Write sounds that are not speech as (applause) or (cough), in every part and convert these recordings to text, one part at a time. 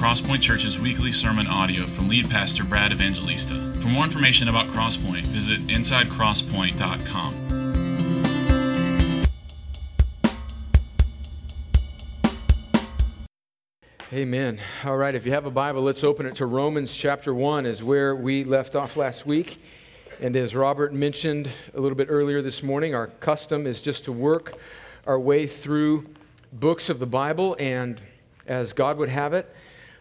Crosspoint Church's weekly sermon audio from lead pastor Brad Evangelista. For more information about Crosspoint, visit insidecrosspoint.com. Amen. All right, if you have a Bible, let's open it to Romans chapter 1, is where we left off last week. And as Robert mentioned a little bit earlier this morning, our custom is just to work our way through books of the Bible. And as God would have it,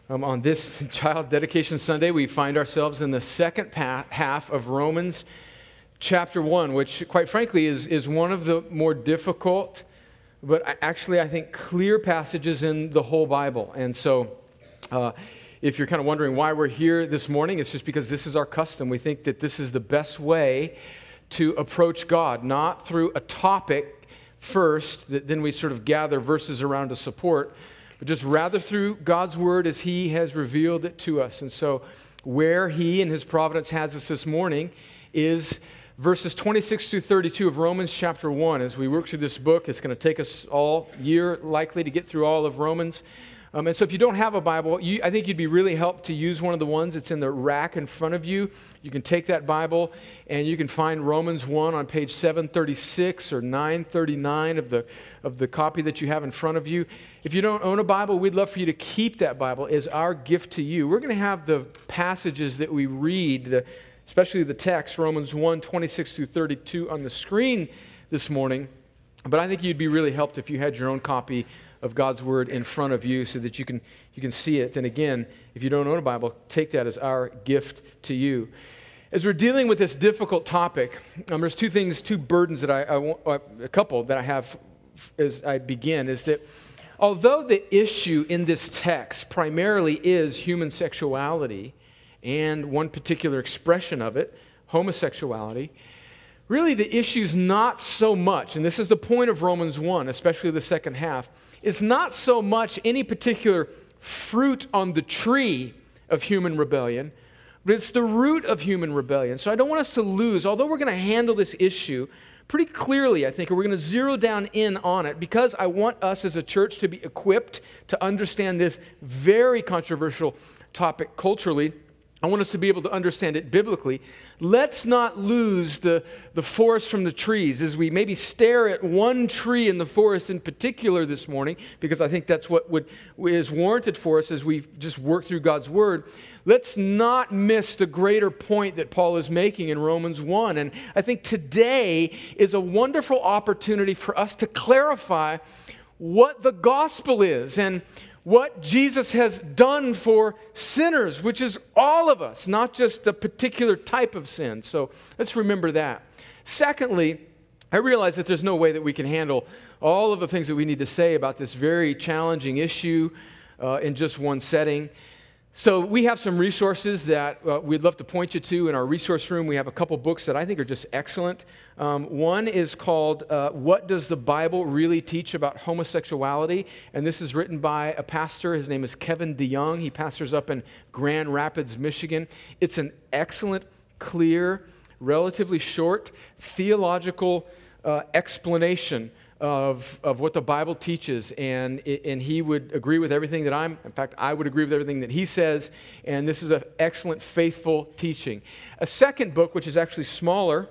um, on this (laughs) Child Dedication Sunday, we find ourselves in the second half of Romans chapter 1, which, quite frankly, is, is one of the more difficult, but actually, I think, clear passages in the whole Bible. And so, uh, if you're kind of wondering why we're here this morning, it's just because this is our custom. We think that this is the best way to approach God, not through a topic first that then we sort of gather verses around to support, but just rather through God's word as He has revealed it to us. And so, where He in His providence has us this morning is verses 26 through 32 of Romans chapter 1. As we work through this book, it's going to take us all year likely to get through all of Romans. Um, and so, if you don't have a Bible, you, I think you'd be really helped to use one of the ones that's in the rack in front of you. You can take that Bible and you can find Romans 1 on page 736 or 939 of the, of the copy that you have in front of you. If you don't own a Bible, we'd love for you to keep that Bible as our gift to you. We're going to have the passages that we read, the, especially the text, Romans 1 26 through 32, on the screen this morning. But I think you'd be really helped if you had your own copy of God's word in front of you so that you can, you can see it. And again, if you don't own a Bible, take that as our gift to you. As we're dealing with this difficult topic, um, there's two things, two burdens that I, I want, uh, a couple that I have as I begin is that although the issue in this text primarily is human sexuality and one particular expression of it, homosexuality, really the issue is not so much, and this is the point of Romans 1, especially the second half is not so much any particular fruit on the tree of human rebellion, but it's the root of human rebellion. So I don't want us to lose, although we're going to handle this issue pretty clearly, I think, and we're going to zero down in on it because I want us as a church to be equipped to understand this very controversial topic culturally I want us to be able to understand it biblically. Let's not lose the, the forest from the trees as we maybe stare at one tree in the forest in particular this morning, because I think that's what would, is warranted for us as we just work through God's Word. Let's not miss the greater point that Paul is making in Romans 1. And I think today is a wonderful opportunity for us to clarify what the gospel is and what Jesus has done for sinners, which is all of us, not just a particular type of sin. So let's remember that. Secondly, I realize that there's no way that we can handle all of the things that we need to say about this very challenging issue uh, in just one setting. So, we have some resources that uh, we'd love to point you to in our resource room. We have a couple books that I think are just excellent. Um, one is called uh, What Does the Bible Really Teach About Homosexuality? And this is written by a pastor. His name is Kevin DeYoung. He pastors up in Grand Rapids, Michigan. It's an excellent, clear, relatively short theological uh, explanation of, of what the Bible teaches, and, and he would agree with everything that I'm, in fact, I would agree with everything that he says, and this is an excellent, faithful teaching. A second book, which is actually smaller,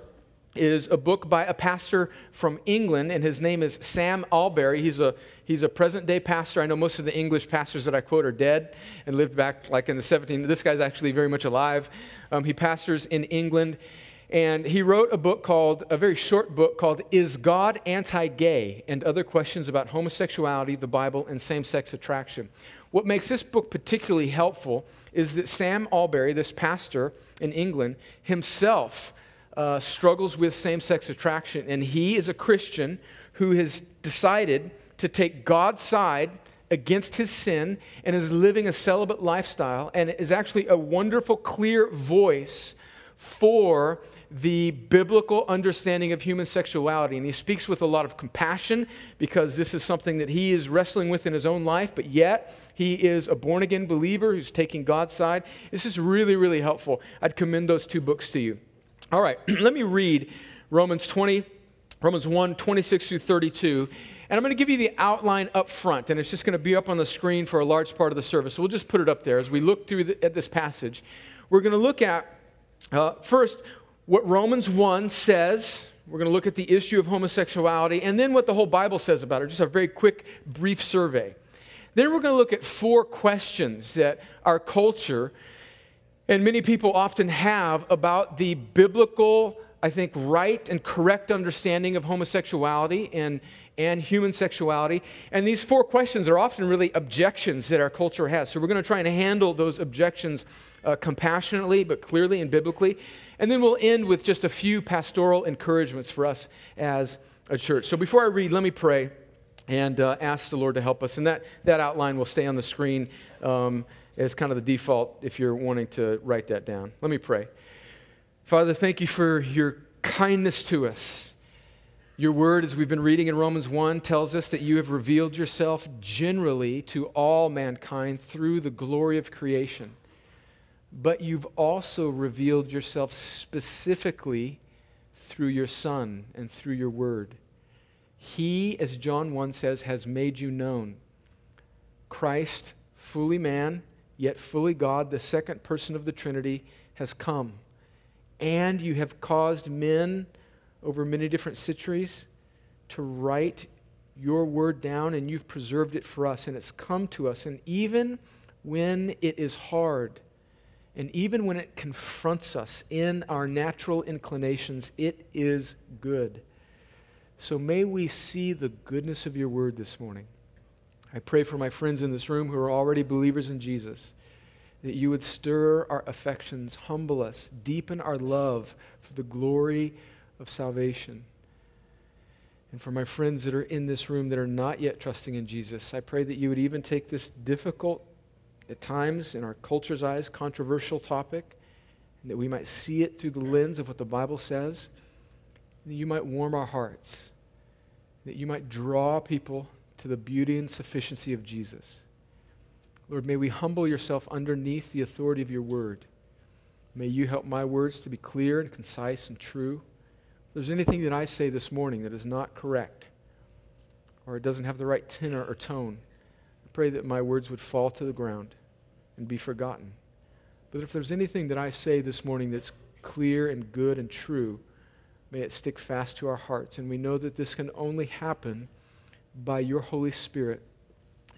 is a book by a pastor from England, and his name is Sam Allberry. He's a, he's a present day pastor. I know most of the English pastors that I quote are dead and lived back like in the 17th. This guy's actually very much alive. Um, he pastors in England. And he wrote a book called, a very short book called Is God Anti Gay? and Other Questions About Homosexuality, the Bible, and Same Sex Attraction. What makes this book particularly helpful is that Sam Allberry, this pastor in England, himself uh, struggles with same sex attraction. And he is a Christian who has decided to take God's side against his sin and is living a celibate lifestyle and is actually a wonderful, clear voice for the biblical understanding of human sexuality. And he speaks with a lot of compassion because this is something that he is wrestling with in his own life, but yet he is a born again believer who's taking God's side. This is really, really helpful. I'd commend those two books to you. All right, (clears throat) let me read Romans 20, Romans 1, 26 through 32. And I'm going to give you the outline up front, and it's just going to be up on the screen for a large part of the service. So we'll just put it up there as we look through the, at this passage. We're going to look at, uh, first, what Romans 1 says. We're going to look at the issue of homosexuality, and then what the whole Bible says about it. Just a very quick, brief survey. Then we're going to look at four questions that our culture and many people often have about the biblical, I think, right and correct understanding of homosexuality and, and human sexuality. And these four questions are often really objections that our culture has. So we're going to try and handle those objections uh, compassionately, but clearly and biblically. And then we'll end with just a few pastoral encouragements for us as a church. So before I read, let me pray and uh, ask the Lord to help us. And that, that outline will stay on the screen um, as kind of the default if you're wanting to write that down. Let me pray. Father, thank you for your kindness to us. Your word, as we've been reading in Romans 1, tells us that you have revealed yourself generally to all mankind through the glory of creation. But you've also revealed yourself specifically through your Son and through your word. He, as John 1 says, has made you known. Christ, fully man, yet fully God, the second person of the Trinity, has come. And you have caused men over many different centuries to write your word down, and you've preserved it for us, and it's come to us. And even when it is hard, and even when it confronts us in our natural inclinations, it is good. So may we see the goodness of your word this morning. I pray for my friends in this room who are already believers in Jesus that you would stir our affections, humble us, deepen our love for the glory of salvation. And for my friends that are in this room that are not yet trusting in Jesus, I pray that you would even take this difficult, at times in our culture's eyes, controversial topic, and that we might see it through the lens of what the Bible says that you might warm our hearts, that you might draw people to the beauty and sufficiency of Jesus. Lord, may we humble yourself underneath the authority of your word. May you help my words to be clear and concise and true. If there's anything that I say this morning that is not correct, or it doesn't have the right tenor or tone, I pray that my words would fall to the ground and be forgotten. But if there's anything that I say this morning that's clear and good and true, May it stick fast to our hearts. And we know that this can only happen by your Holy Spirit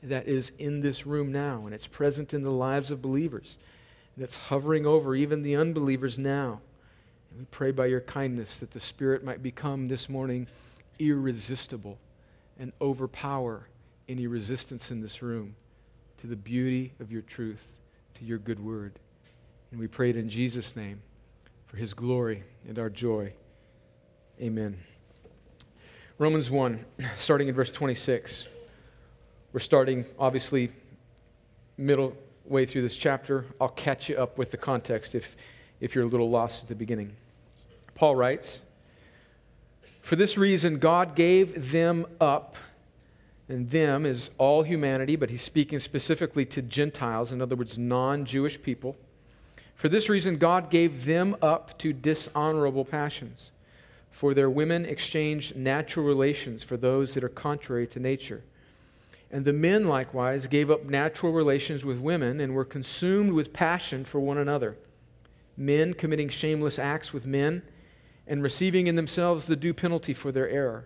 that is in this room now, and it's present in the lives of believers, and it's hovering over even the unbelievers now. And we pray by your kindness that the Spirit might become this morning irresistible and overpower any resistance in this room to the beauty of your truth, to your good word. And we pray it in Jesus' name for his glory and our joy. Amen. Romans 1, (clears throat) starting in verse 26. We're starting, obviously, middle way through this chapter. I'll catch you up with the context if, if you're a little lost at the beginning. Paul writes, For this reason, God gave them up, and them is all humanity, but he's speaking specifically to Gentiles, in other words, non Jewish people. For this reason, God gave them up to dishonorable passions. For their women exchanged natural relations for those that are contrary to nature. And the men likewise gave up natural relations with women and were consumed with passion for one another, men committing shameless acts with men and receiving in themselves the due penalty for their error.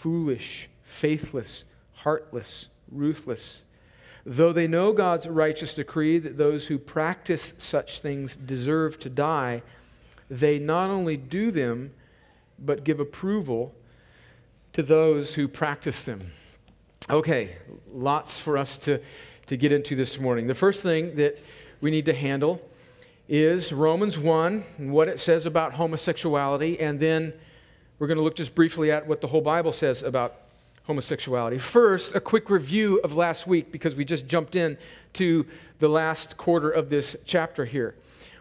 foolish, faithless, heartless, ruthless Though they know God's righteous decree that those who practice such things deserve to die, they not only do them, but give approval to those who practice them. Okay, lots for us to, to get into this morning. The first thing that we need to handle is Romans 1 and what it says about homosexuality, and then we're going to look just briefly at what the whole Bible says about homosexuality. First, a quick review of last week because we just jumped in to the last quarter of this chapter here.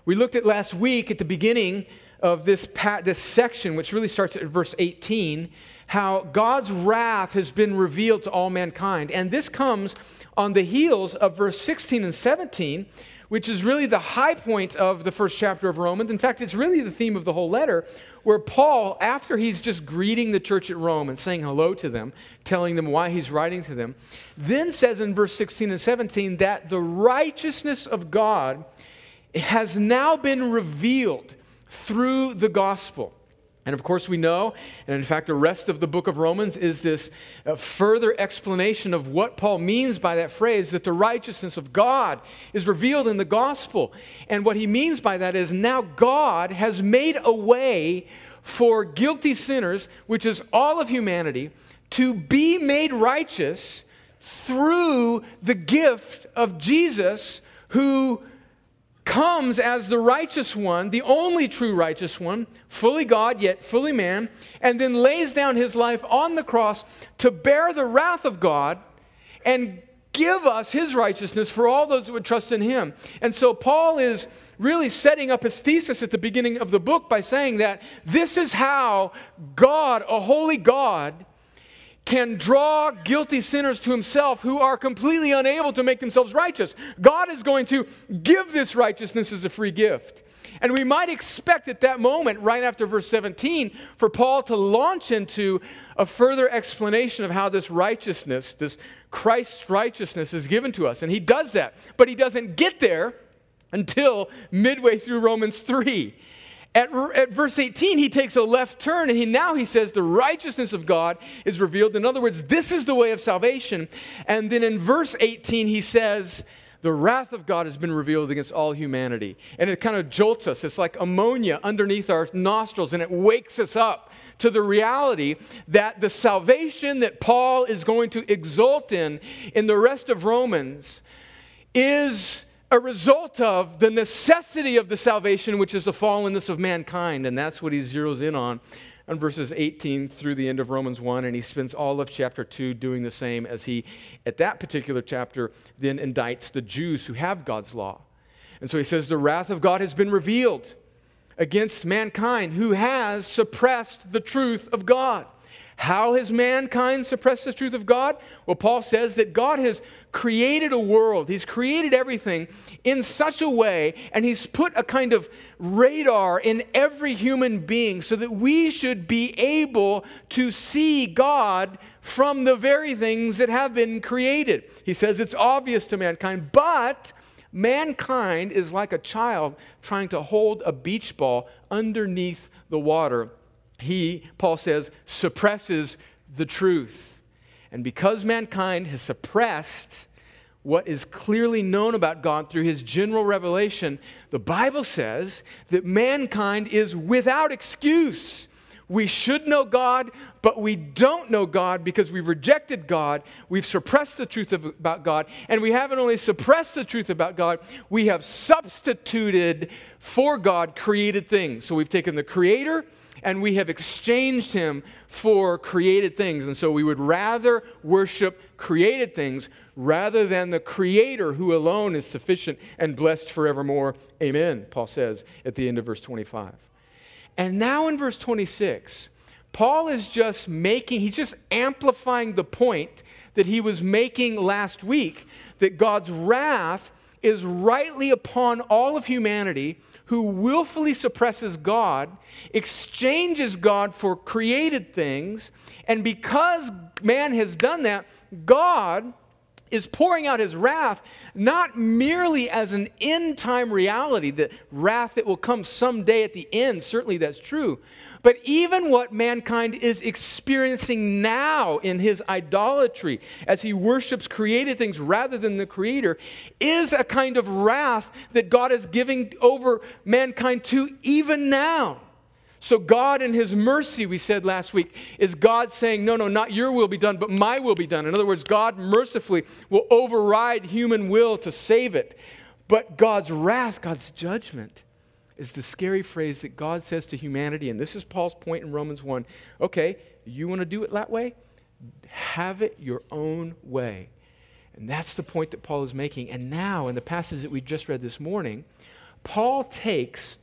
We looked at last week at the beginning of this, this section, which really starts at verse 18, how God's wrath has been revealed to all mankind. And this comes on the heels of verse 16 and 17, which is really the high point of the first chapter of Romans. In fact, it's really the theme of the whole letter, where Paul, after he's just greeting the church at Rome and saying hello to them, telling them why he's writing to them, then says in verse 16 and 17 that the righteousness of God has now been revealed through the gospel. And of course, we know, and in fact, the rest of the book of Romans is this uh, further explanation of what Paul means by that phrase that the righteousness of God is revealed in the gospel. And what he means by that is now God has made a way for guilty sinners, which is all of humanity, to be made righteous through the gift of Jesus who comes as the righteous one, the only true righteous one, fully God yet fully man, and then lays down his life on the cross to bear the wrath of God and give us his righteousness for all those who would trust in him. And so Paul is really setting up his thesis at the beginning of the book by saying that this is how God, a holy God, can draw guilty sinners to himself who are completely unable to make themselves righteous. God is going to give this righteousness as a free gift. And we might expect at that moment, right after verse 17, for Paul to launch into a further explanation of how this righteousness, this Christ's righteousness, is given to us. And he does that. But he doesn't get there until midway through Romans 3. At, at, verse 18, he takes a left turn and he, now he says the righteousness of God is revealed. In other words, this is the way of salvation. And then in verse 18, he says, the wrath of God has been revealed against all humanity. And it kind of jolts us. It's like ammonia underneath our nostrils, and it wakes us up to the reality that the salvation that Paul is going to exult in in the rest of Romans is a result of the necessity of the salvation, which is the fallenness of mankind. And that's what he zeroes in on on verses 18 through the end of Romans 1. And he spends all of chapter 2 doing the same as he, at that particular chapter, then indicts the Jews who have God's law. And so he says, The wrath of God has been revealed against mankind who has suppressed the truth of God. How has mankind suppressed the truth of God? Well, Paul says that God has created a world, He's created everything in such a way, and He's put a kind of radar in every human being so that we should be able to see God from the very things that have been created. He says it's obvious to mankind, but mankind is like a child trying to hold a beach ball underneath the water he, Paul says, suppresses the truth. And because mankind has suppressed what is clearly known about God through his general revelation, the Bible says that mankind is without excuse. We should know God, but we don't know God because we've rejected God. We've suppressed the truth of, about God. And we haven't only suppressed the truth about God, we have substituted for God created things. So we've taken the Creator and we have exchanged him for created things. And so we would rather worship created things rather than the creator who alone is sufficient and blessed forevermore. Amen, Paul says at the end of verse 25. And now in verse 26, Paul is just making, he's just amplifying the point that he was making last week that God's wrath is rightly upon all of humanity who willfully suppresses God, exchanges God for created things, and because man has done that, God is pouring out his wrath not merely as an end time reality, the wrath that will come someday at the end, certainly that's true, but even what mankind is experiencing now in his idolatry, as he worships created things rather than the creator, is a kind of wrath that God is giving over mankind to even now. So, God, in His mercy, we said last week, is God saying, No, no, not your will be done, but my will be done. In other words, God mercifully will override human will to save it. But God's wrath, God's judgment, is the scary phrase that God says to humanity. And this is Paul's point in Romans 1. Okay, you want to do it that way? Have it your own way. And that's the point that Paul is making. And now, in the passage that we just read this morning, Paul takes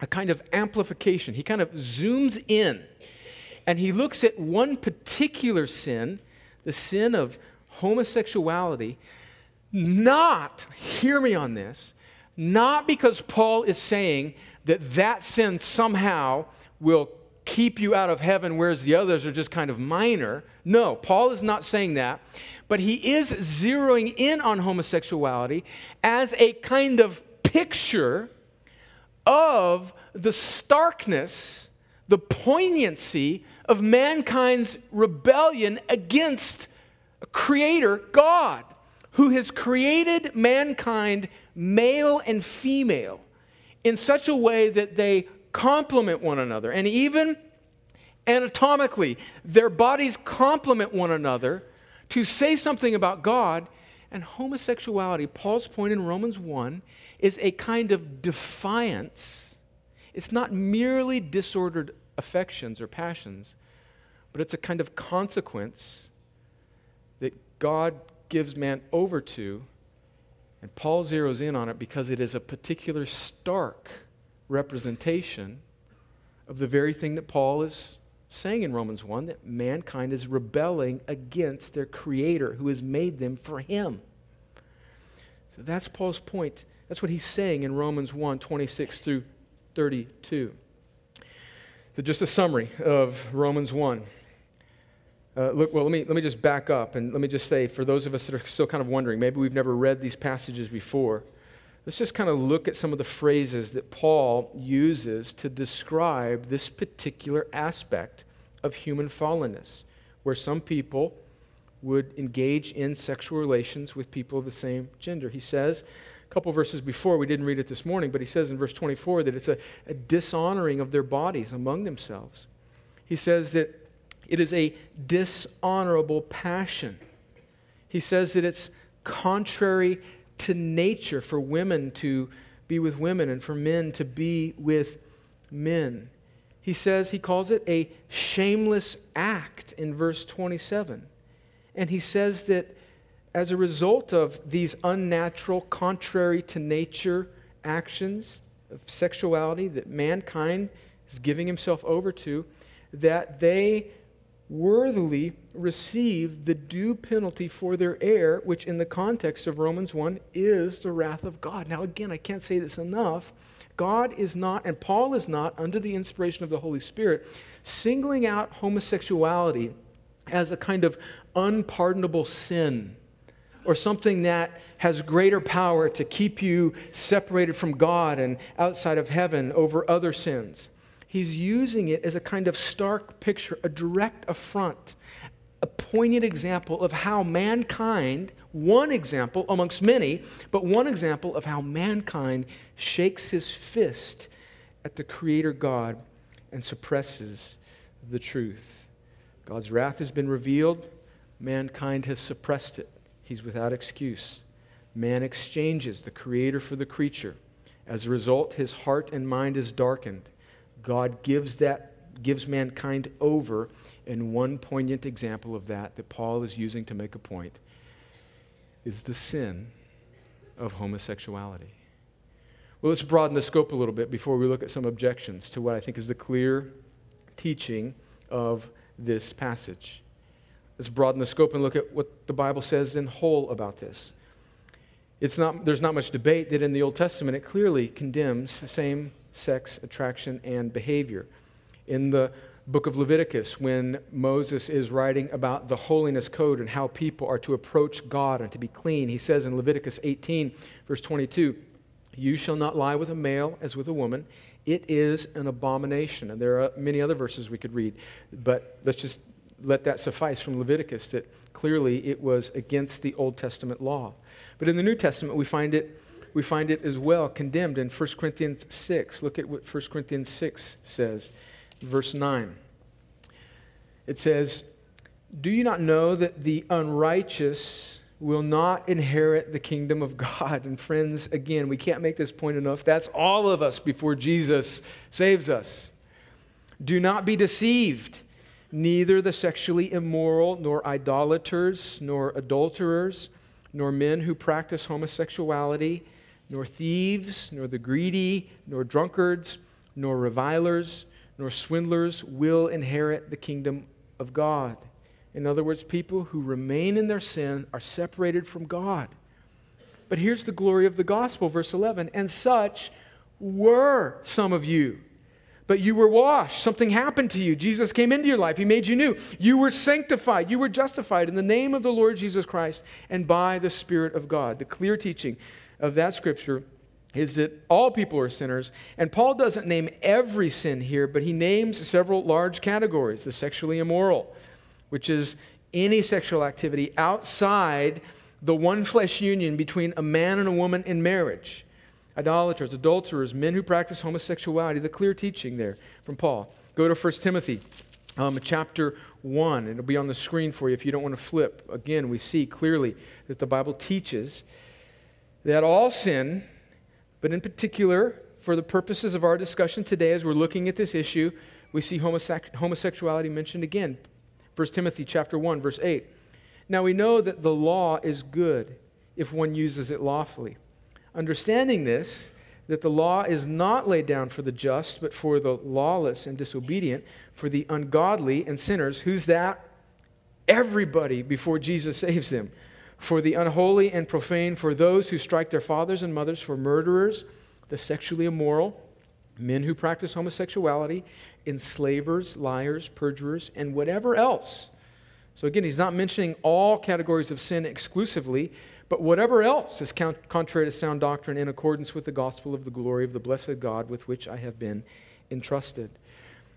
a kind of amplification. He kind of zooms in and he looks at one particular sin, the sin of homosexuality, not, hear me on this, not because Paul is saying that that sin somehow will keep you out of heaven, whereas the others are just kind of minor. No, Paul is not saying that. But he is zeroing in on homosexuality as a kind of picture of the starkness, the poignancy of mankind's rebellion against a creator, God, who has created mankind male and female in such a way that they complement one another. And even anatomically, their bodies complement one another to say something about God. And homosexuality, Paul's point in Romans 1, is a kind of defiance. It's not merely disordered affections or passions, but it's a kind of consequence that God gives man over to. And Paul zeroes in on it because it is a particular stark representation of the very thing that Paul is saying in Romans 1 that mankind is rebelling against their creator who has made them for him. So that's Paul's point. That's what he's saying in Romans 1 26 through 32. So, just a summary of Romans 1. Uh, look, well, let me, let me just back up and let me just say, for those of us that are still kind of wondering, maybe we've never read these passages before, let's just kind of look at some of the phrases that Paul uses to describe this particular aspect of human fallenness, where some people would engage in sexual relations with people of the same gender. He says, a couple verses before, we didn't read it this morning, but he says in verse 24 that it's a, a dishonoring of their bodies among themselves. He says that it is a dishonorable passion. He says that it's contrary to nature for women to be with women and for men to be with men. He says, he calls it a shameless act in verse 27. And he says that as a result of these unnatural, contrary to nature actions of sexuality that mankind is giving himself over to, that they worthily receive the due penalty for their error, which in the context of Romans 1 is the wrath of God. Now, again, I can't say this enough. God is not, and Paul is not, under the inspiration of the Holy Spirit, singling out homosexuality as a kind of unpardonable sin or something that has greater power to keep you separated from God and outside of heaven over other sins he's using it as a kind of stark picture, a direct affront, a poignant example of how mankind, one example amongst many, but one example of how mankind shakes his fist at the Creator God and suppresses the truth. God's wrath has been revealed, mankind has suppressed it. He's without excuse. Man exchanges the Creator for the creature. As a result, his heart and mind is darkened. God gives that gives mankind over and one poignant example of that that Paul is using to make a point is the sin of homosexuality. Well, let's broaden the scope a little bit before we look at some objections to what I think is the clear teaching of this passage. Let's broaden the scope and look at what the Bible says in whole about this. It's not, there's not much debate that in the Old Testament it clearly condemns the same sex attraction and behavior. In the book of Leviticus, when Moses is writing about the holiness code and how people are to approach God and to be clean, he says in Leviticus 18, verse 22, You shall not lie with a male as with a woman. It is an abomination. And there are many other verses we could read, but let's just let that suffice from Leviticus that clearly it was against the Old Testament law. But in the New Testament, we find it we find it as well condemned in 1 Corinthians 6. Look at what 1 Corinthians 6 says, verse 9. It says, Do you not know that the unrighteous will not inherit the kingdom of God? And friends, again, we can't make this point enough. That's all of us before Jesus saves us. Do not be deceived. neither the sexually immoral, nor idolaters, nor adulterers, nor men who practice homosexuality, nor thieves, nor the greedy, nor drunkards, nor revilers, nor swindlers will inherit the kingdom of God. In other words, people who remain in their sin are separated from God. But here's the glory of the gospel, verse 11. And such were some of you. But you were washed. Something happened to you. Jesus came into your life. He made you new. You were sanctified. You were justified in the name of the Lord Jesus Christ and by the Spirit of God. The clear teaching of that scripture is that all people are sinners. And Paul doesn't name every sin here, but he names several large categories the sexually immoral, which is any sexual activity outside the one flesh union between a man and a woman in marriage. Idolaters, adulterers, men who practice homosexuality, the clear teaching there from Paul. Go to 1 Timothy um, chapter 1. It'll be on the screen for you if you don't want to flip. Again, we see clearly that the Bible teaches that all sin, but in particular, for the purposes of our discussion today, as we're looking at this issue, we see homosexuality mentioned again. 1 Timothy chapter 1, verse 8. Now we know that the law is good if one uses it lawfully. Understanding this, that the law is not laid down for the just, but for the lawless and disobedient, for the ungodly and sinners. Who's that? Everybody before Jesus saves them. For the unholy and profane, for those who strike their fathers and mothers, for murderers, the sexually immoral, men who practice homosexuality, enslavers, liars, perjurers, and whatever else so again, he's not mentioning all categories of sin exclusively, but whatever else is contrary to sound doctrine in accordance with the gospel of the glory of the blessed God with which I have been entrusted.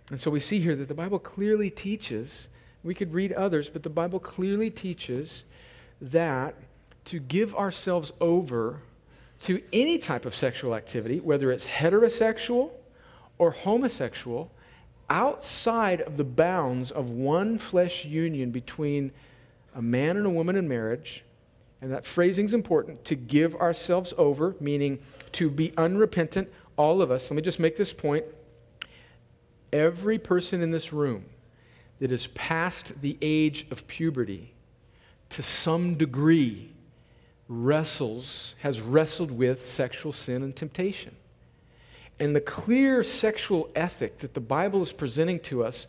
And so we see here that the Bible clearly teaches, we could read others, but the Bible clearly teaches that to give ourselves over to any type of sexual activity, whether it's heterosexual or homosexual, outside of the bounds of one flesh union between a man and a woman in marriage, and that phrasing is important, to give ourselves over, meaning to be unrepentant, all of us. Let me just make this point. Every person in this room that is past the age of puberty, to some degree, wrestles, has wrestled with sexual sin and temptation. And the clear sexual ethic that the Bible is presenting to us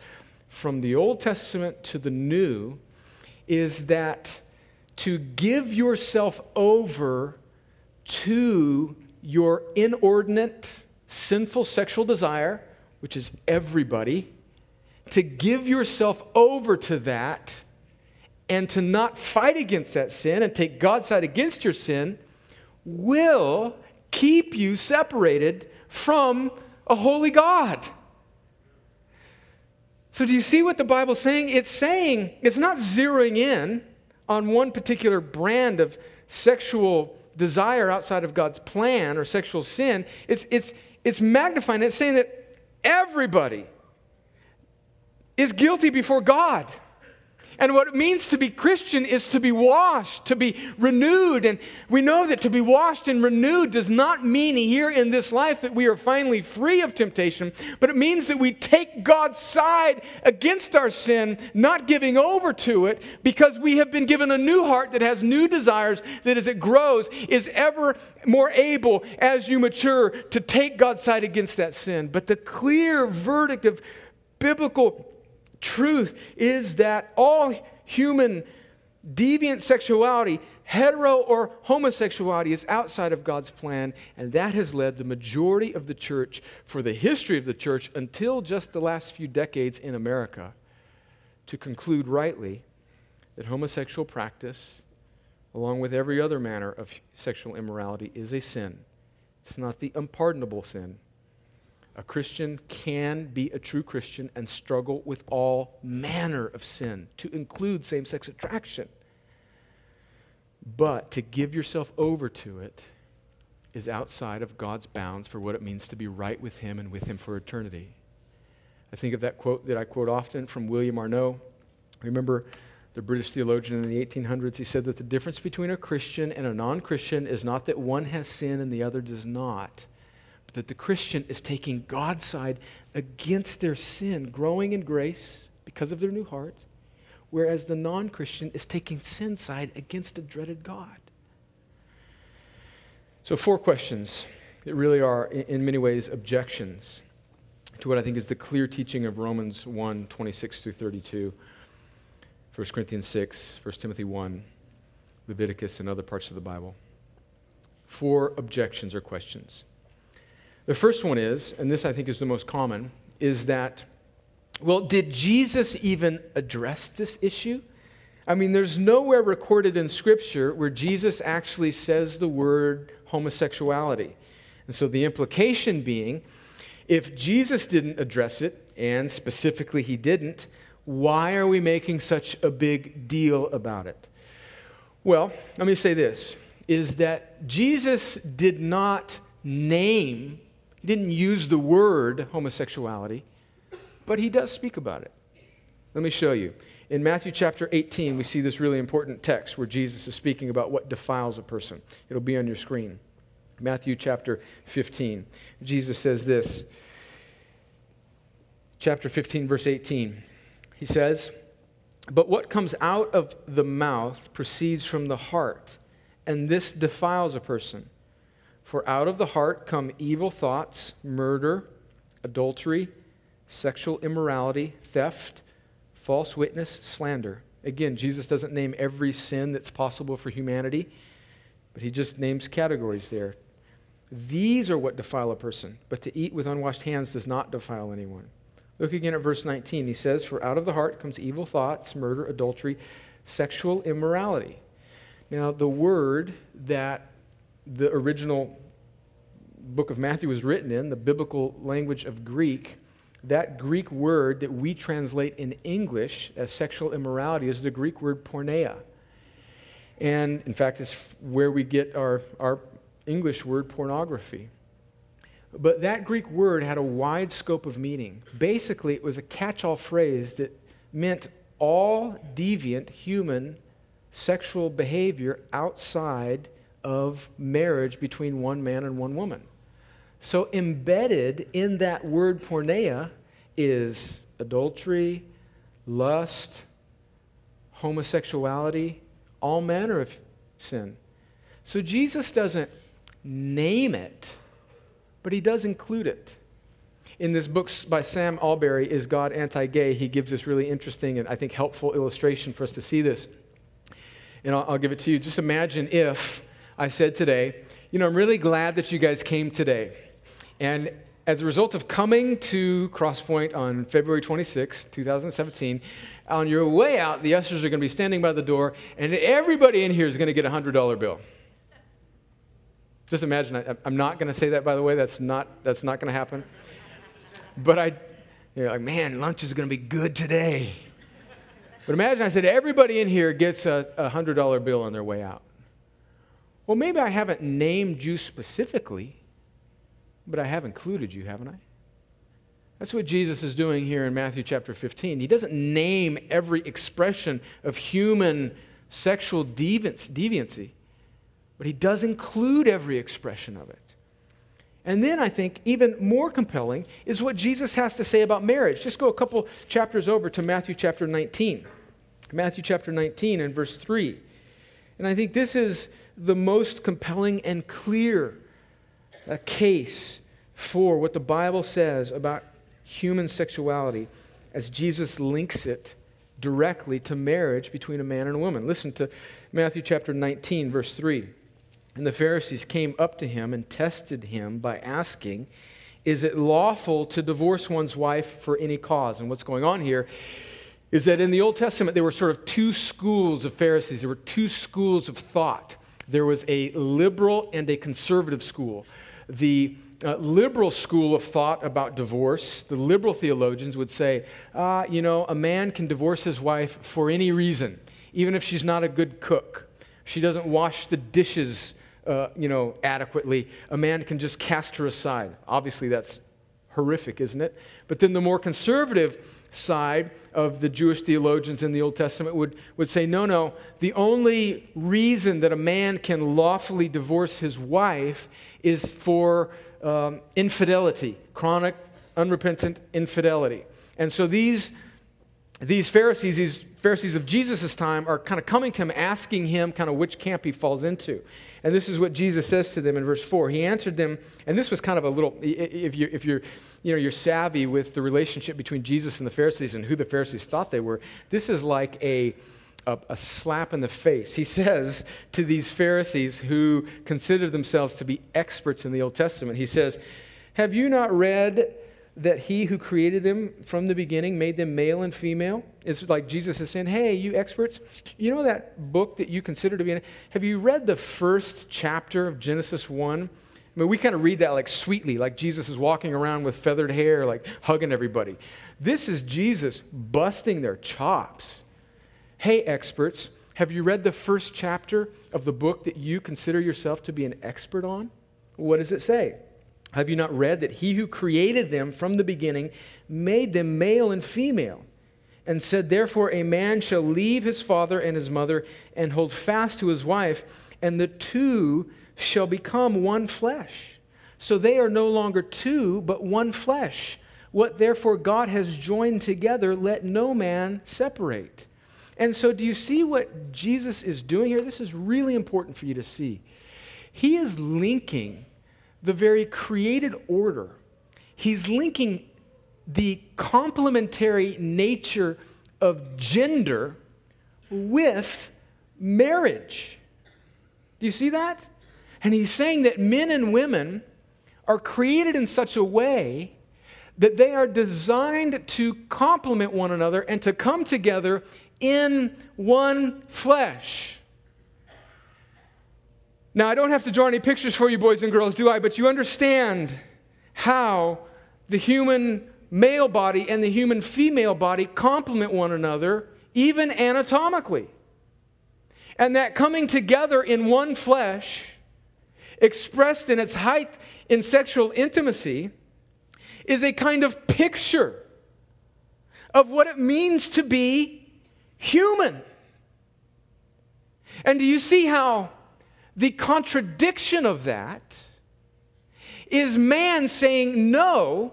from the Old Testament to the New is that to give yourself over to your inordinate, sinful sexual desire, which is everybody, to give yourself over to that and to not fight against that sin and take God's side against your sin will keep you separated from a holy God. So, do you see what the Bible's saying? It's saying, it's not zeroing in on one particular brand of sexual desire outside of God's plan or sexual sin. It's, it's, it's magnifying, it's saying that everybody is guilty before God. And what it means to be Christian is to be washed, to be renewed. And we know that to be washed and renewed does not mean here in this life that we are finally free of temptation, but it means that we take God's side against our sin, not giving over to it, because we have been given a new heart that has new desires, that as it grows is ever more able as you mature to take God's side against that sin. But the clear verdict of biblical truth is that all human deviant sexuality, hetero or homosexuality, is outside of God's plan, and that has led the majority of the church, for the history of the church until just the last few decades in America, to conclude rightly that homosexual practice, along with every other manner of sexual immorality, is a sin. It's not the unpardonable sin. A Christian can be a true Christian and struggle with all manner of sin, to include same sex attraction. But to give yourself over to it is outside of God's bounds for what it means to be right with Him and with Him for eternity. I think of that quote that I quote often from William Arnot. Remember the British theologian in the 1800s? He said that the difference between a Christian and a non Christian is not that one has sin and the other does not that the Christian is taking God's side against their sin, growing in grace, because of their new heart, whereas the non Christian is taking sin's side against a dreaded God. So, four questions that really are, in many ways, objections to what I think is the clear teaching of Romans 1 26 through 32, 1 Corinthians 6, 1 Timothy 1, Leviticus, and other parts of the Bible. Four objections or questions. The first one is, and this I think is the most common, is that, well, did Jesus even address this issue? I mean, there's nowhere recorded in Scripture where Jesus actually says the word homosexuality. And so the implication being, if Jesus didn't address it, and specifically he didn't, why are we making such a big deal about it? Well, let me say this is that Jesus did not name he didn't use the word homosexuality, but he does speak about it. Let me show you. In Matthew chapter 18, we see this really important text where Jesus is speaking about what defiles a person. It'll be on your screen. Matthew chapter 15. Jesus says this. Chapter 15, verse 18. He says, But what comes out of the mouth proceeds from the heart, and this defiles a person. For out of the heart come evil thoughts, murder, adultery, sexual immorality, theft, false witness, slander. Again, Jesus doesn't name every sin that's possible for humanity, but he just names categories there. These are what defile a person, but to eat with unwashed hands does not defile anyone. Look again at verse 19. He says, For out of the heart comes evil thoughts, murder, adultery, sexual immorality. Now, the word that the original book of Matthew was written in, the biblical language of Greek, that Greek word that we translate in English as sexual immorality is the Greek word porneia. And in fact, it's where we get our, our English word pornography. But that Greek word had a wide scope of meaning. Basically, it was a catch all phrase that meant all deviant human sexual behavior outside of marriage between one man and one woman. So, embedded in that word porneia is adultery, lust, homosexuality, all manner of sin. So, Jesus doesn't name it, but he does include it. In this book by Sam Allberry, Is God Anti Gay? he gives this really interesting and I think helpful illustration for us to see this. And I'll, I'll give it to you. Just imagine if I said today, you know, I'm really glad that you guys came today. And as a result of coming to Crosspoint on February 26, 2017, on your way out, the ushers are going to be standing by the door, and everybody in here is going to get a $100 bill. Just imagine, I, am not going to say that, by the way. That's not, that's not going to happen. But I, you're like, man, lunch is going to be good today. But imagine I said, everybody in here gets a, a $100 bill on their way out. Well, maybe I haven't named you specifically, but I have included you, haven't I? That's what Jesus is doing here in Matthew chapter 15. He doesn't name every expression of human sexual deviancy, but he does include every expression of it. And then I think even more compelling is what Jesus has to say about marriage. Just go a couple chapters over to Matthew chapter 19. Matthew chapter 19 and verse 3. And I think this is the most compelling and clear a case for what the Bible says about human sexuality as Jesus links it directly to marriage between a man and a woman. Listen to Matthew chapter 19, verse 3. And the Pharisees came up to him and tested him by asking, Is it lawful to divorce one's wife for any cause? And what's going on here is that in the Old Testament, there were sort of two schools of Pharisees, there were two schools of thought. There was a liberal and a conservative school the uh, liberal school of thought about divorce, the liberal theologians would say, uh, you know, a man can divorce his wife for any reason, even if she's not a good cook. She doesn't wash the dishes, uh, you know, adequately. A man can just cast her aside. Obviously, that's horrific, isn't it? But then the more conservative side of the Jewish theologians in the Old Testament would, would say, no, no, the only reason that a man can lawfully divorce his wife is for um, infidelity, chronic, unrepentant infidelity. And so these these Pharisees, these Pharisees of Jesus' time, are kind of coming to him, asking him kind of which camp he falls into. And this is what Jesus says to them in verse 4. He answered them, and this was kind of a little, if you're, if you're, you know, you're savvy with the relationship between Jesus and the Pharisees and who the Pharisees thought they were, this is like a, a, a slap in the face. He (laughs) says to these Pharisees who consider themselves to be experts in the Old Testament, he says, Have you not read that he who created them from the beginning made them male and female? It's like Jesus is saying, Hey, you experts, you know that book that you consider to be in? Have you read the first chapter of Genesis 1? I mean, we kind of read that like sweetly, like Jesus is walking around with feathered hair, like hugging everybody. This is Jesus busting their chops. Hey, experts, have you read the first chapter of the book that you consider yourself to be an expert on? What does it say? Have you not read that he who created them from the beginning made them male and female? And said, Therefore, a man shall leave his father and his mother and hold fast to his wife, and the two shall become one flesh. So they are no longer two, but one flesh. What therefore God has joined together, let no man separate. And so, do you see what Jesus is doing here? This is really important for you to see. He is linking the very created order. He's linking the complementary nature of gender with marriage. Do you see that? And he's saying that men and women are created in such a way that they are designed to complement one another and to come together in one flesh. Now, I don't have to draw any pictures for you, boys and girls, do I? But you understand how the human male body and the human female body complement one another, even anatomically. And that coming together in one flesh, expressed in its height in sexual intimacy, is a kind of picture of what it means to be human. And do you see how the contradiction of that is man saying, No,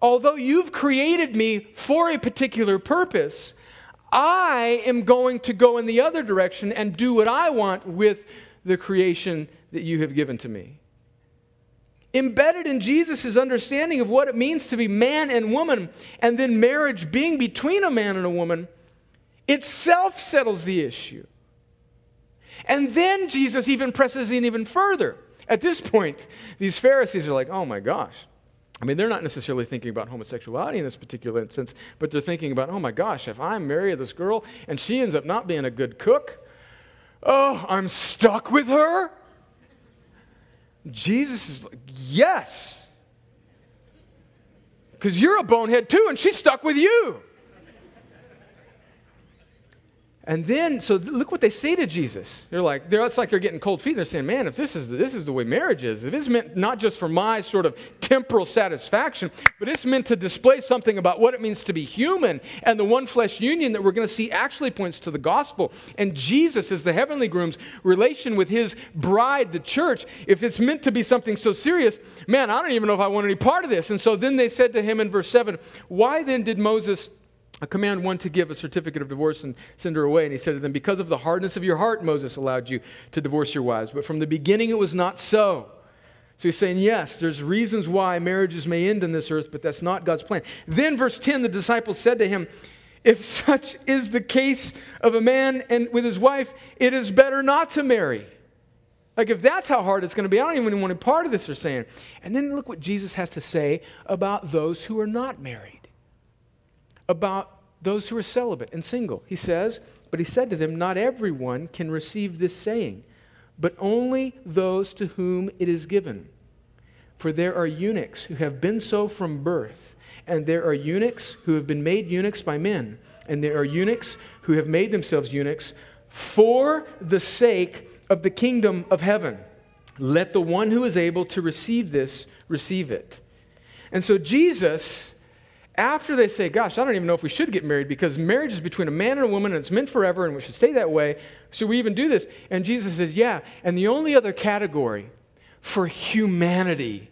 although you've created me for a particular purpose, I am going to go in the other direction and do what I want with the creation that you have given to me. Embedded in Jesus' understanding of what it means to be man and woman, and then marriage being between a man and a woman, itself settles the issue. And then Jesus even presses in even further. At this point, these Pharisees are like, oh my gosh. I mean, they're not necessarily thinking about homosexuality in this particular instance, but they're thinking about, oh my gosh, if I marry this girl and she ends up not being a good cook, oh, I'm stuck with her? Jesus is like, yes. Because you're a bonehead too, and she's stuck with you. And then, so look what they say to Jesus. They're like, they're, it's like they're getting cold feet. They're saying, man, if this is, the, this is the way marriage is, if it's meant not just for my sort of temporal satisfaction, but it's meant to display something about what it means to be human. And the one flesh union that we're going to see actually points to the gospel. And Jesus, as the heavenly groom's relation with his bride, the church, if it's meant to be something so serious, man, I don't even know if I want any part of this. And so then they said to him in verse 7, why then did Moses a command one to give a certificate of divorce and send her away. And he said to them, Because of the hardness of your heart, Moses allowed you to divorce your wives. But from the beginning, it was not so. So he's saying, Yes, there's reasons why marriages may end on this earth, but that's not God's plan. Then, verse 10, the disciples said to him, If such is the case of a man and with his wife, it is better not to marry. Like, if that's how hard it's going to be, I don't even want to part of this, they're saying. And then look what Jesus has to say about those who are not married about those who are celibate and single. He says, But he said to them, Not everyone can receive this saying, but only those to whom it is given. For there are eunuchs who have been so from birth, and there are eunuchs who have been made eunuchs by men, and there are eunuchs who have made themselves eunuchs for the sake of the kingdom of heaven. Let the one who is able to receive this receive it. And so Jesus after they say, Gosh, I don't even know if we should get married because marriage is between a man and a woman and it's meant forever and we should stay that way. Should we even do this? And Jesus says, Yeah. And the only other category for humanity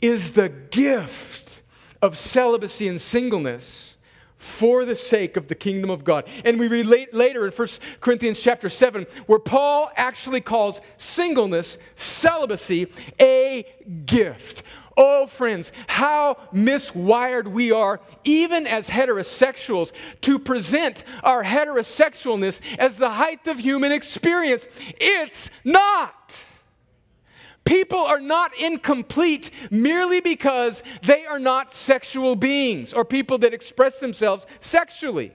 is the gift of celibacy and singleness for the sake of the kingdom of God. And we relate later in 1 Corinthians chapter 7 where Paul actually calls singleness, celibacy, a gift. Oh, friends, how miswired we are, even as heterosexuals, to present our heterosexualness as the height of human experience. It's not. People are not incomplete merely because they are not sexual beings or people that express themselves sexually.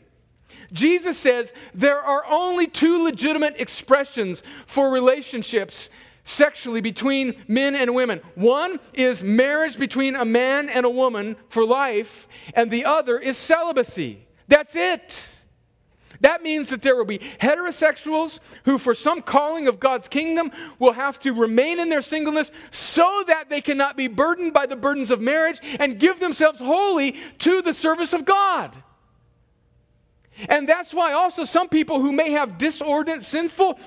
Jesus says there are only two legitimate expressions for relationships sexually between men and women. One is marriage between a man and a woman for life, and the other is celibacy. That's it. That means that there will be heterosexuals who, for some calling of God's kingdom, will have to remain in their singleness so that they cannot be burdened by the burdens of marriage and give themselves wholly to the service of God. And that's why also some people who may have disordinate, sinful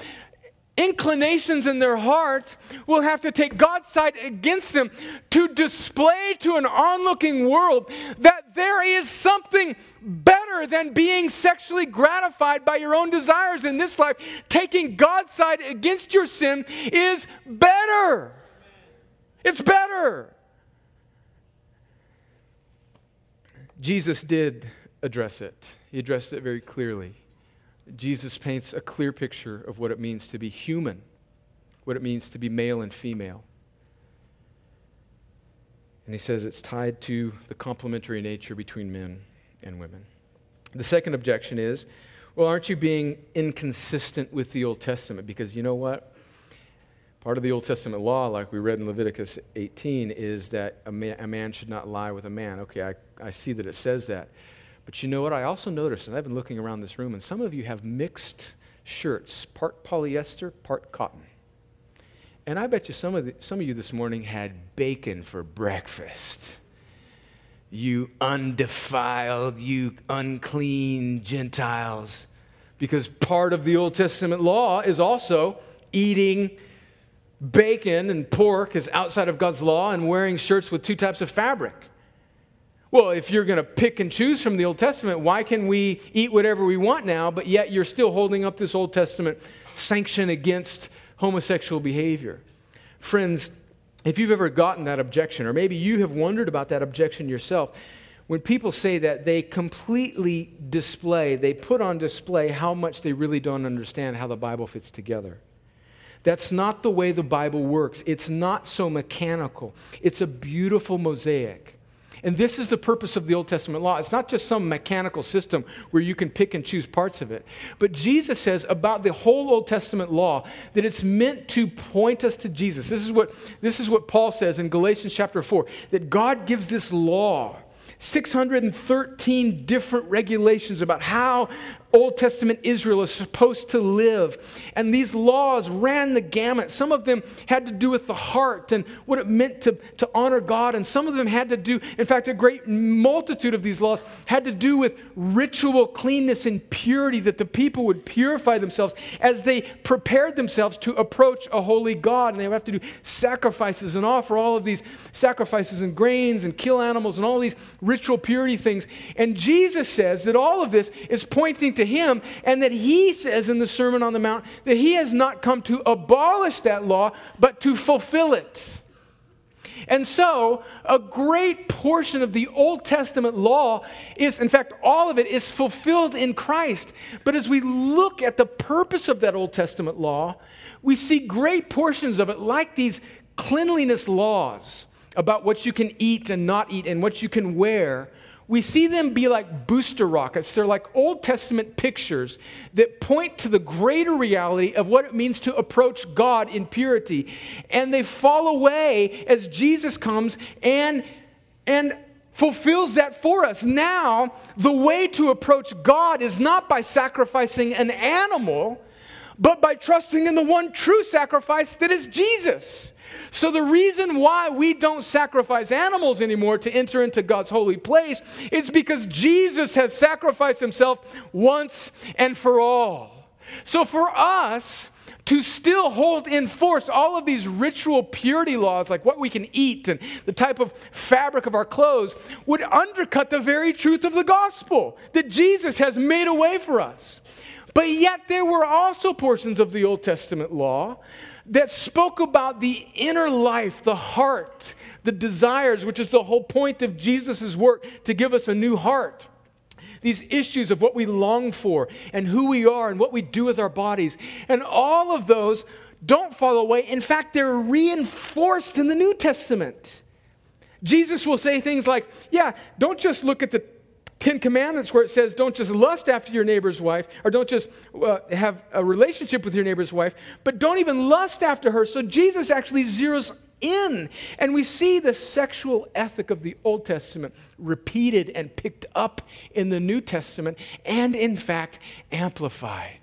inclinations in their hearts will have to take God's side against them to display to an onlooking world that there is something better than being sexually gratified by your own desires in this life. Taking God's side against your sin is better. It's better. Jesus did address it, he addressed it very clearly. Jesus paints a clear picture of what it means to be human, what it means to be male and female. And he says it's tied to the complementary nature between men and women. The second objection is well, aren't you being inconsistent with the Old Testament? Because you know what? Part of the Old Testament law, like we read in Leviticus 18, is that a man, a man should not lie with a man. Okay, I, I see that it says that. But you know what? I also noticed, and I've been looking around this room, and some of you have mixed shirts, part polyester, part cotton. And I bet you some of, the, some of you this morning had bacon for breakfast. You undefiled, you unclean Gentiles. Because part of the Old Testament law is also eating bacon and pork is outside of God's law and wearing shirts with two types of fabric. Well, if you're going to pick and choose from the Old Testament, why can we eat whatever we want now, but yet you're still holding up this Old Testament sanction against homosexual behavior? Friends, if you've ever gotten that objection, or maybe you have wondered about that objection yourself, when people say that, they completely display, they put on display how much they really don't understand how the Bible fits together. That's not the way the Bible works. It's not so mechanical, it's a beautiful mosaic. And this is the purpose of the Old Testament law. It's not just some mechanical system where you can pick and choose parts of it. But Jesus says about the whole Old Testament law that it's meant to point us to Jesus. This is what, this is what Paul says in Galatians chapter 4 that God gives this law 613 different regulations about how Old Testament Israel is supposed to live. And these laws ran the gamut. Some of them had to do with the heart and what it meant to, to honor God. And some of them had to do, in fact, a great multitude of these laws had to do with ritual cleanness and purity, that the people would purify themselves as they prepared themselves to approach a holy God. And they would have to do sacrifices and offer all of these sacrifices and grains and kill animals and all these ritual purity things. And Jesus says that all of this is pointing to him, and that he says in the Sermon on the Mount that he has not come to abolish that law, but to fulfill it. And so, a great portion of the Old Testament law is, in fact, all of it is fulfilled in Christ. But as we look at the purpose of that Old Testament law, we see great portions of it, like these cleanliness laws about what you can eat and not eat and what you can wear, we see them be like booster rockets. They're like Old Testament pictures that point to the greater reality of what it means to approach God in purity. And they fall away as Jesus comes and, and fulfills that for us. Now, the way to approach God is not by sacrificing an animal, but by trusting in the one true sacrifice that is Jesus. So, the reason why we don't sacrifice animals anymore to enter into God's holy place is because Jesus has sacrificed himself once and for all. So, for us, to still hold in force all of these ritual purity laws, like what we can eat and the type of fabric of our clothes, would undercut the very truth of the gospel that Jesus has made a way for us. But yet, there were also portions of the Old Testament law that spoke about the inner life, the heart, the desires, which is the whole point of Jesus' work to give us a new heart these issues of what we long for and who we are and what we do with our bodies. And all of those don't fall away. In fact, they're reinforced in the New Testament. Jesus will say things like, Yeah, don't just look at the Ten Commandments where it says, Don't just lust after your neighbor's wife, or don't just uh, have a relationship with your neighbor's wife, but don't even lust after her. So Jesus actually zeroes in. And we see the sexual ethic of the Old Testament repeated and picked up in the New Testament, and in fact, amplified.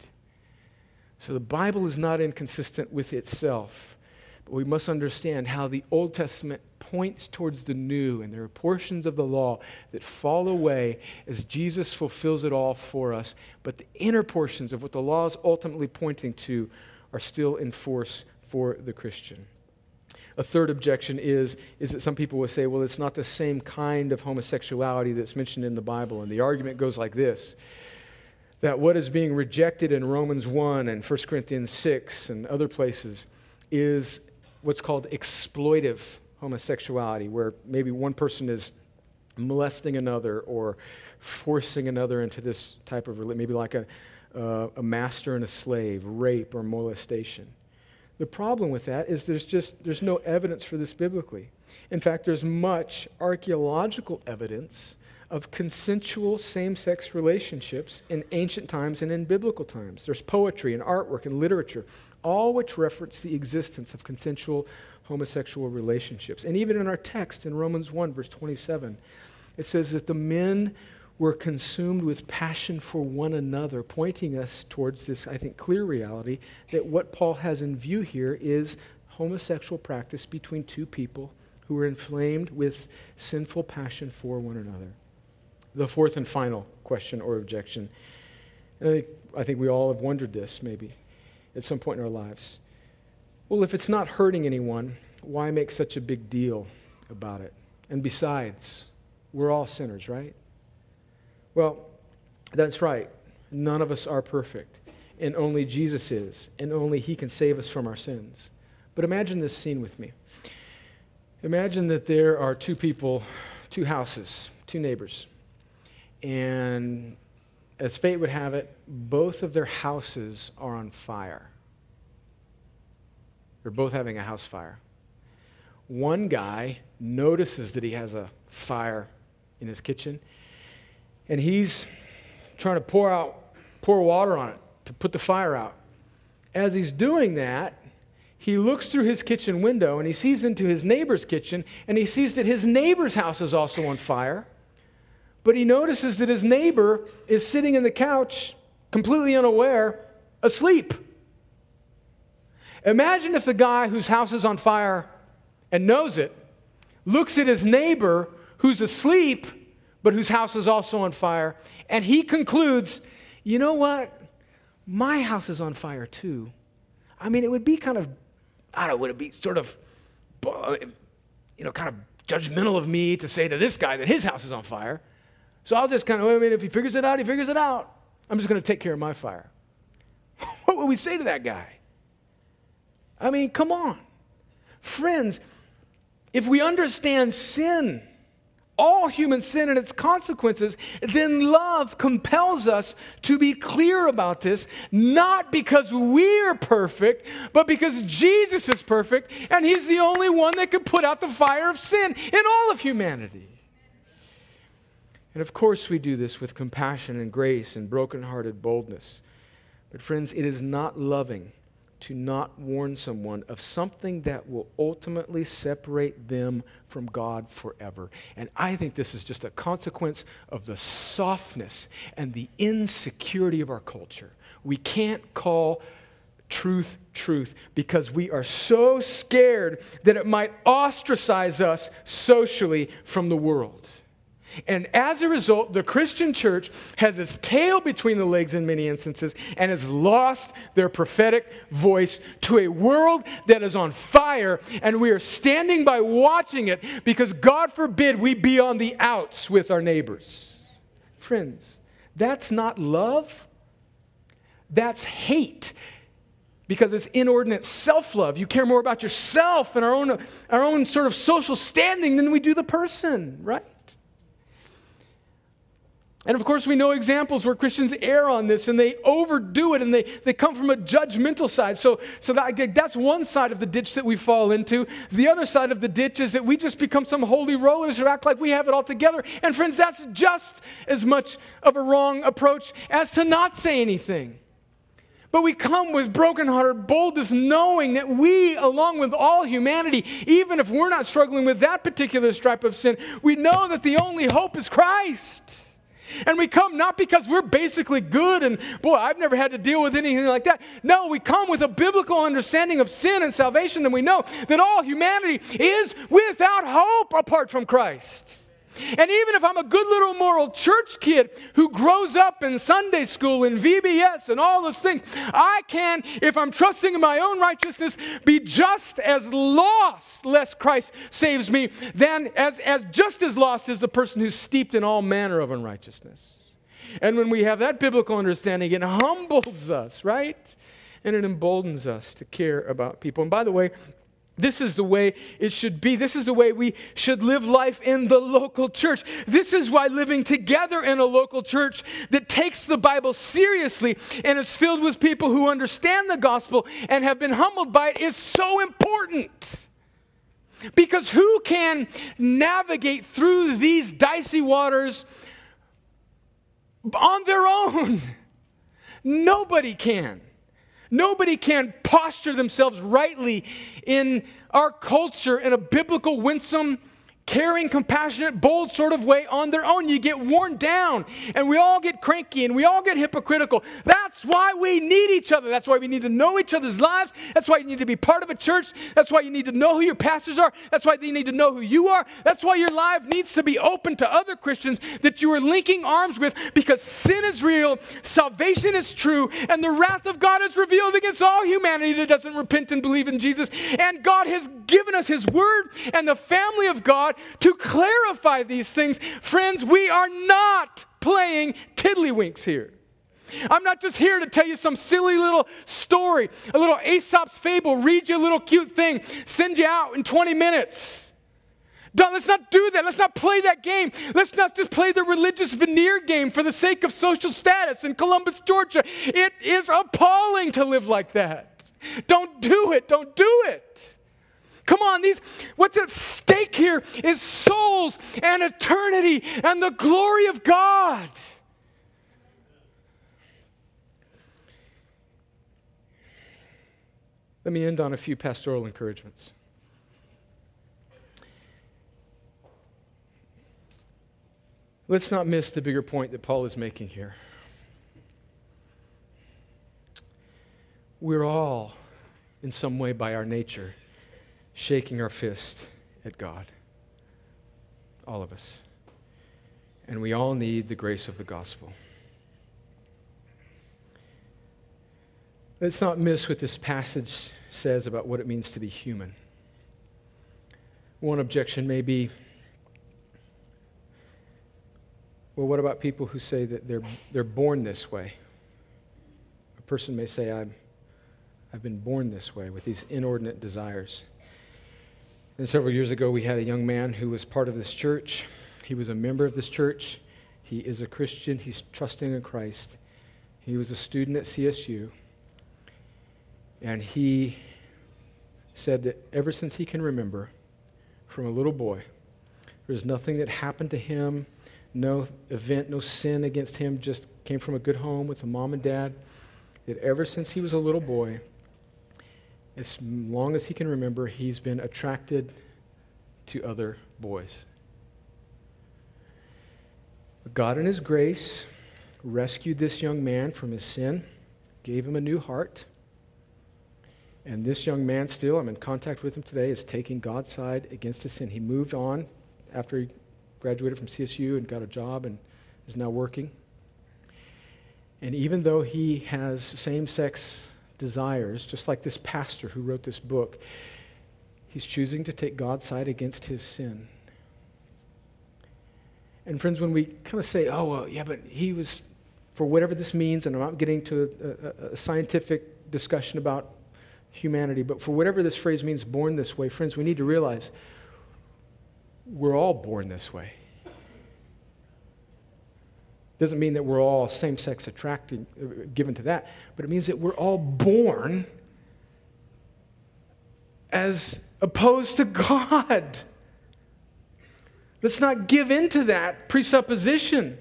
So the Bible is not inconsistent with itself, but we must understand how the Old Testament points towards the new, and there are portions of the law that fall away as Jesus fulfills it all for us, but the inner portions of what the law is ultimately pointing to are still in force for the Christian. A third objection is, is that some people will say, well, it's not the same kind of homosexuality that's mentioned in the Bible. And the argument goes like this that what is being rejected in Romans 1 and 1 Corinthians 6 and other places is what's called exploitive homosexuality, where maybe one person is molesting another or forcing another into this type of maybe like a, uh, a master and a slave, rape or molestation. The problem with that is there's just there's no evidence for this biblically. In fact, there's much archaeological evidence of consensual same-sex relationships in ancient times and in biblical times. There's poetry and artwork and literature, all which reference the existence of consensual homosexual relationships. And even in our text in Romans 1 verse 27, it says that the men we're consumed with passion for one another, pointing us towards this, I think, clear reality that what Paul has in view here is homosexual practice between two people who are inflamed with sinful passion for one another. The fourth and final question or objection, and I think, I think we all have wondered this maybe at some point in our lives. Well, if it's not hurting anyone, why make such a big deal about it? And besides, we're all sinners, right? Well, that's right. None of us are perfect, and only Jesus is, and only He can save us from our sins. But imagine this scene with me. Imagine that there are two people, two houses, two neighbors, and as fate would have it, both of their houses are on fire. They're both having a house fire. One guy notices that he has a fire in his kitchen and he's trying to pour out pour water on it to put the fire out. As he's doing that, he looks through his kitchen window and he sees into his neighbor's kitchen and he sees that his neighbor's house is also on fire. But he notices that his neighbor is sitting in the couch, completely unaware, asleep. Imagine if the guy whose house is on fire and knows it looks at his neighbor who's asleep but whose house is also on fire. And he concludes, you know what? My house is on fire too. I mean, it would be kind of, I don't know, would it be sort of, you know, kind of judgmental of me to say to this guy that his house is on fire. So I'll just kind of, I mean, if he figures it out, he figures it out. I'm just going to take care of my fire. (laughs) what would we say to that guy? I mean, come on. Friends, if we understand sin, all human sin and its consequences, then love compels us to be clear about this, not because we're perfect, but because Jesus is perfect and He's the only one that can put out the fire of sin in all of humanity. And of course, we do this with compassion and grace and broken-hearted boldness. But, friends, it is not loving to not warn someone of something that will ultimately separate them from God forever. And I think this is just a consequence of the softness and the insecurity of our culture. We can't call truth truth because we are so scared that it might ostracize us socially from the world. And as a result, the Christian church has its tail between the legs in many instances and has lost their prophetic voice to a world that is on fire. And we are standing by watching it because, God forbid, we be on the outs with our neighbors. Friends, that's not love, that's hate because it's inordinate self love. You care more about yourself and our own, our own sort of social standing than we do the person, right? And of course, we know examples where Christians err on this and they overdo it and they, they come from a judgmental side. So, so that, that's one side of the ditch that we fall into. The other side of the ditch is that we just become some holy rollers who act like we have it all together. And friends, that's just as much of a wrong approach as to not say anything. But we come with brokenhearted boldness, knowing that we, along with all humanity, even if we're not struggling with that particular stripe of sin, we know that the only hope is Christ. And we come not because we're basically good and, boy, I've never had to deal with anything like that. No, we come with a biblical understanding of sin and salvation, and we know that all humanity is without hope apart from Christ. And even if I'm a good little moral church kid who grows up in Sunday school and VBS and all those things, I can, if I'm trusting in my own righteousness, be just as lost lest Christ saves me, than as, as just as lost as the person who's steeped in all manner of unrighteousness. And when we have that biblical understanding, it humbles us, right? And it emboldens us to care about people. And by the way, this is the way it should be. This is the way we should live life in the local church. This is why living together in a local church that takes the Bible seriously and is filled with people who understand the gospel and have been humbled by it is so important. Because who can navigate through these dicey waters on their own? Nobody can. Nobody can posture themselves rightly in our culture in a biblical, winsome, caring, compassionate, bold sort of way on their own. You get worn down and we all get cranky and we all get hypocritical. That's why we need each other. That's why we need to know each other's lives. That's why you need to be part of a church. That's why you need to know who your pastors are. That's why you need to know who you are. That's why your life needs to be open to other Christians that you are linking arms with because sin is real, salvation is true, and the wrath of God is revealed against all humanity that doesn't repent and believe in Jesus. And God has given us His Word and the family of God God to clarify these things. Friends, we are not playing tiddlywinks here. I'm not just here to tell you some silly little story, a little Aesop's fable, read you a little cute thing, send you out in 20 minutes. Don't, let's not do that. Let's not play that game. Let's not just play the religious veneer game for the sake of social status in Columbus, Georgia. It is appalling to live like that. Don't do it. Don't do it. Come on, these what's at stake here is souls and eternity and the glory of God. Let me end on a few pastoral encouragements. Let's not miss the bigger point that Paul is making here. We're all, in some way, by our nature, shaking our fist at God. All of us. And we all need the grace of the gospel. Let's not miss what this passage says about what it means to be human. One objection may be well, what about people who say that they're, they're born this way? A person may say, I'm, I've been born this way with these inordinate desires. And several years ago, we had a young man who was part of this church. He was a member of this church. He is a Christian. He's trusting in Christ. He was a student at CSU. And he said that ever since he can remember, from a little boy, there's nothing that happened to him, no event, no sin against him, just came from a good home with a mom and dad. That ever since he was a little boy, as long as he can remember, he's been attracted to other boys. God, in His grace, rescued this young man from his sin, gave him a new heart. And this young man, still, I'm in contact with him today, is taking God's side against his sin. He moved on after he graduated from CSU and got a job and is now working. And even though he has same sex desires, just like this pastor who wrote this book, he's choosing to take God's side against his sin. And friends, when we kind of say, oh, well, yeah, but he was, for whatever this means, and I'm not getting to a, a, a scientific discussion about humanity, but for whatever this phrase means, born this way, friends, we need to realize we're all born this way. Doesn't mean that we're all same sex attracted, uh, given to that, but it means that we're all born as opposed to (laughs) God. Let's not give in to that presupposition.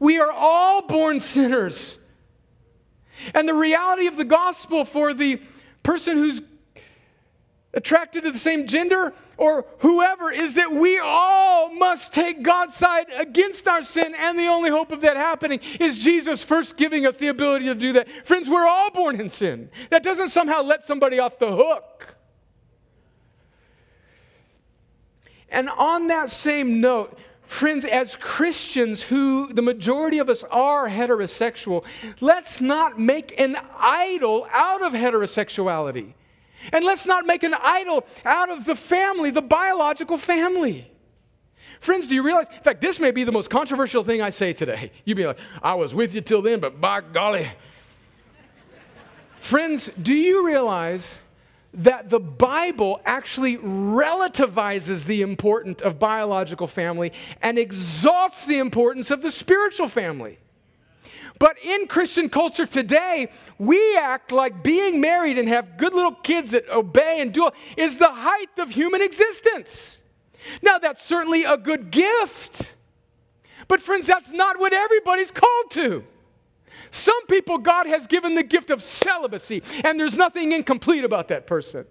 We are all born sinners. And the reality of the gospel for the person who's attracted to the same gender or whoever is that we all must take God's side against our sin. And the only hope of that happening is Jesus first giving us the ability to do that. Friends, we're all born in sin. That doesn't somehow let somebody off the hook. And on that same note, Friends, as Christians who the majority of us are heterosexual, let's not make an idol out of heterosexuality. And let's not make an idol out of the family, the biological family. Friends, do you realize? In fact, this may be the most controversial thing I say today. (laughs) You'd be like, I was with you till then, but by golly. Friends, do you realize that the Bible actually relativizes the importance of biological family and exalts the importance of the spiritual family? But in Christian culture today, we act like being married and have good little kids that obey and do is the height of human existence. Now, that's certainly a good gift. But, friends, that's not what everybody's called to. Some people, God has given the gift of celibacy, and there's nothing incomplete about that person.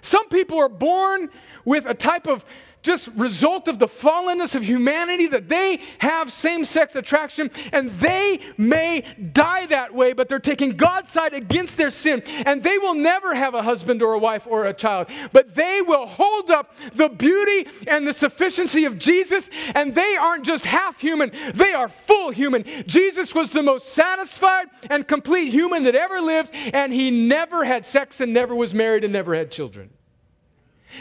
Some people are born with a type of just result of the fallenness of humanity that they have same sex attraction and they may die that way, but they're taking God's side against their sin and they will never have a husband or a wife or a child, but they will hold up the beauty and the sufficiency of Jesus and they aren't just half human, they are full human. Jesus was the most satisfied and complete human that ever lived and he never had sex and never was married and never had children.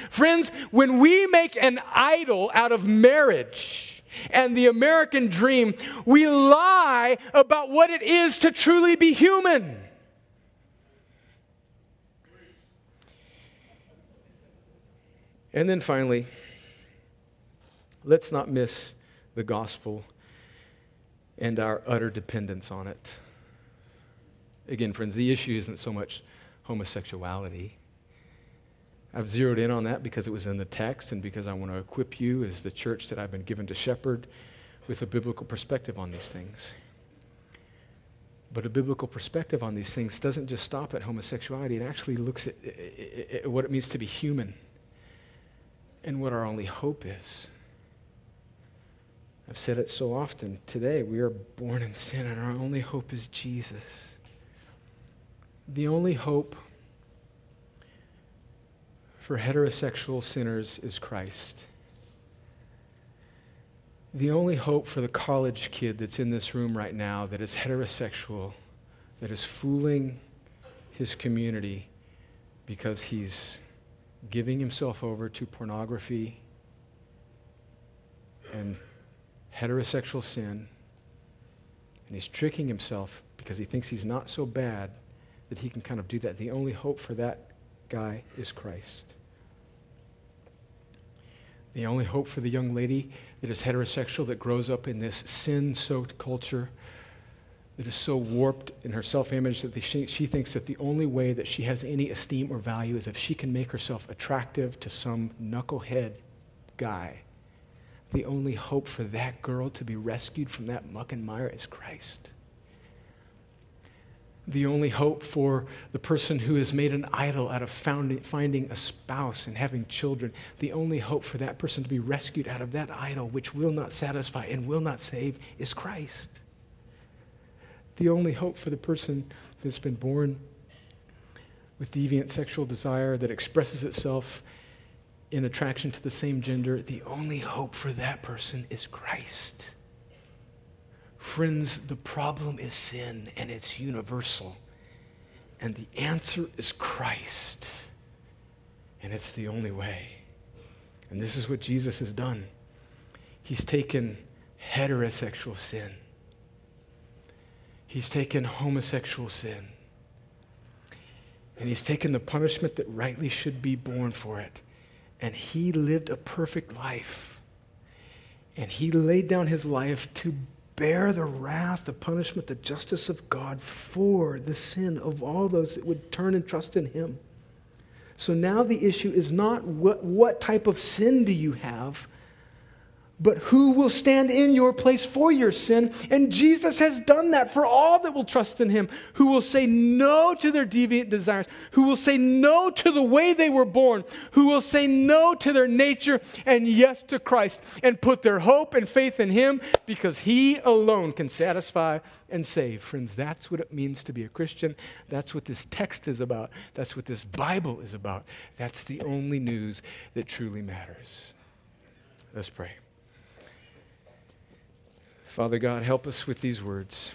Friends, when we make an idol out of marriage and the American dream, we lie about what it is to truly be human. And then finally, let's not miss the gospel and our utter dependence on it. Again, friends, the issue isn't so much homosexuality. I've zeroed in on that because it was in the text and because I want to equip you as the church that I've been given to shepherd with a biblical perspective on these things. But a biblical perspective on these things doesn't just stop at homosexuality, it actually looks at, at what it means to be human and what our only hope is. I've said it so often today. We are born in sin, and our only hope is Jesus. The only hope for heterosexual sinners is Christ. The only hope for the college kid that's in this room right now that is heterosexual, that is fooling his community because he's giving himself over to pornography and heterosexual sin, and he's tricking himself because he thinks he's not so bad that he can kind of do that. The only hope for that guy is Christ. The only hope for the young lady that is heterosexual, that grows up in this sin soaked culture, that is so warped in her self image that she, she thinks that the only way that she has any esteem or value is if she can make herself attractive to some knucklehead guy. The only hope for that girl to be rescued from that muck and mire is Christ the only hope for the person who has made an idol out of finding a spouse and having children, the only hope for that person to be rescued out of that idol, which will not satisfy and will not save, is Christ. The only hope for the person that's been born with deviant sexual desire that expresses itself in attraction to the same gender, the only hope for that person is Christ. Friends, the problem is sin and it's universal. And the answer is Christ. And it's the only way. And this is what Jesus has done. He's taken heterosexual sin, He's taken homosexual sin, and He's taken the punishment that rightly should be borne for it. And He lived a perfect life. And He laid down His life to bear the wrath, the punishment, the justice of God for the sin of all those that would turn and trust in Him. So now the issue is not what, what type of sin do you have, but who will stand in your place for your sin? And Jesus has done that for all that will trust in him, who will say no to their deviant desires, who will say no to the way they were born, who will say no to their nature and yes to Christ, and put their hope and faith in him because he alone can satisfy and save. Friends, that's what it means to be a Christian. That's what this text is about. That's what this Bible is about. That's the only news that truly matters. Let's pray. Father God, help us with these words.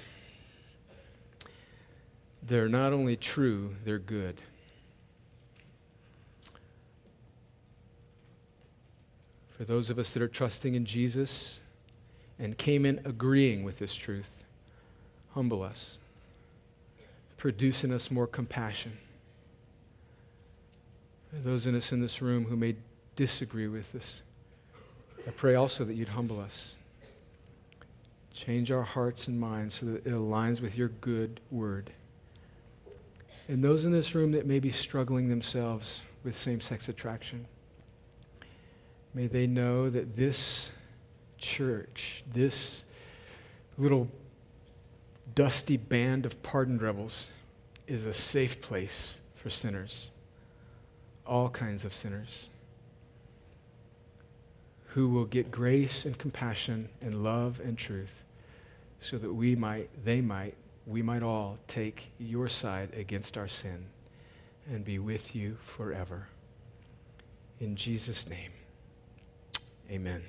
They're not only true, they're good. For those of us that are trusting in Jesus and came in agreeing with this truth, humble us, produce in us more compassion. For those in us in this room who may disagree with this, I pray also that you'd humble us. Change our hearts and minds so that it aligns with your good word. And those in this room that may be struggling themselves with same sex attraction, may they know that this church, this little dusty band of pardoned rebels, is a safe place for sinners, all kinds of sinners who will get grace and compassion and love and truth so that we might, they might, we might all take your side against our sin and be with you forever. In Jesus' name, amen.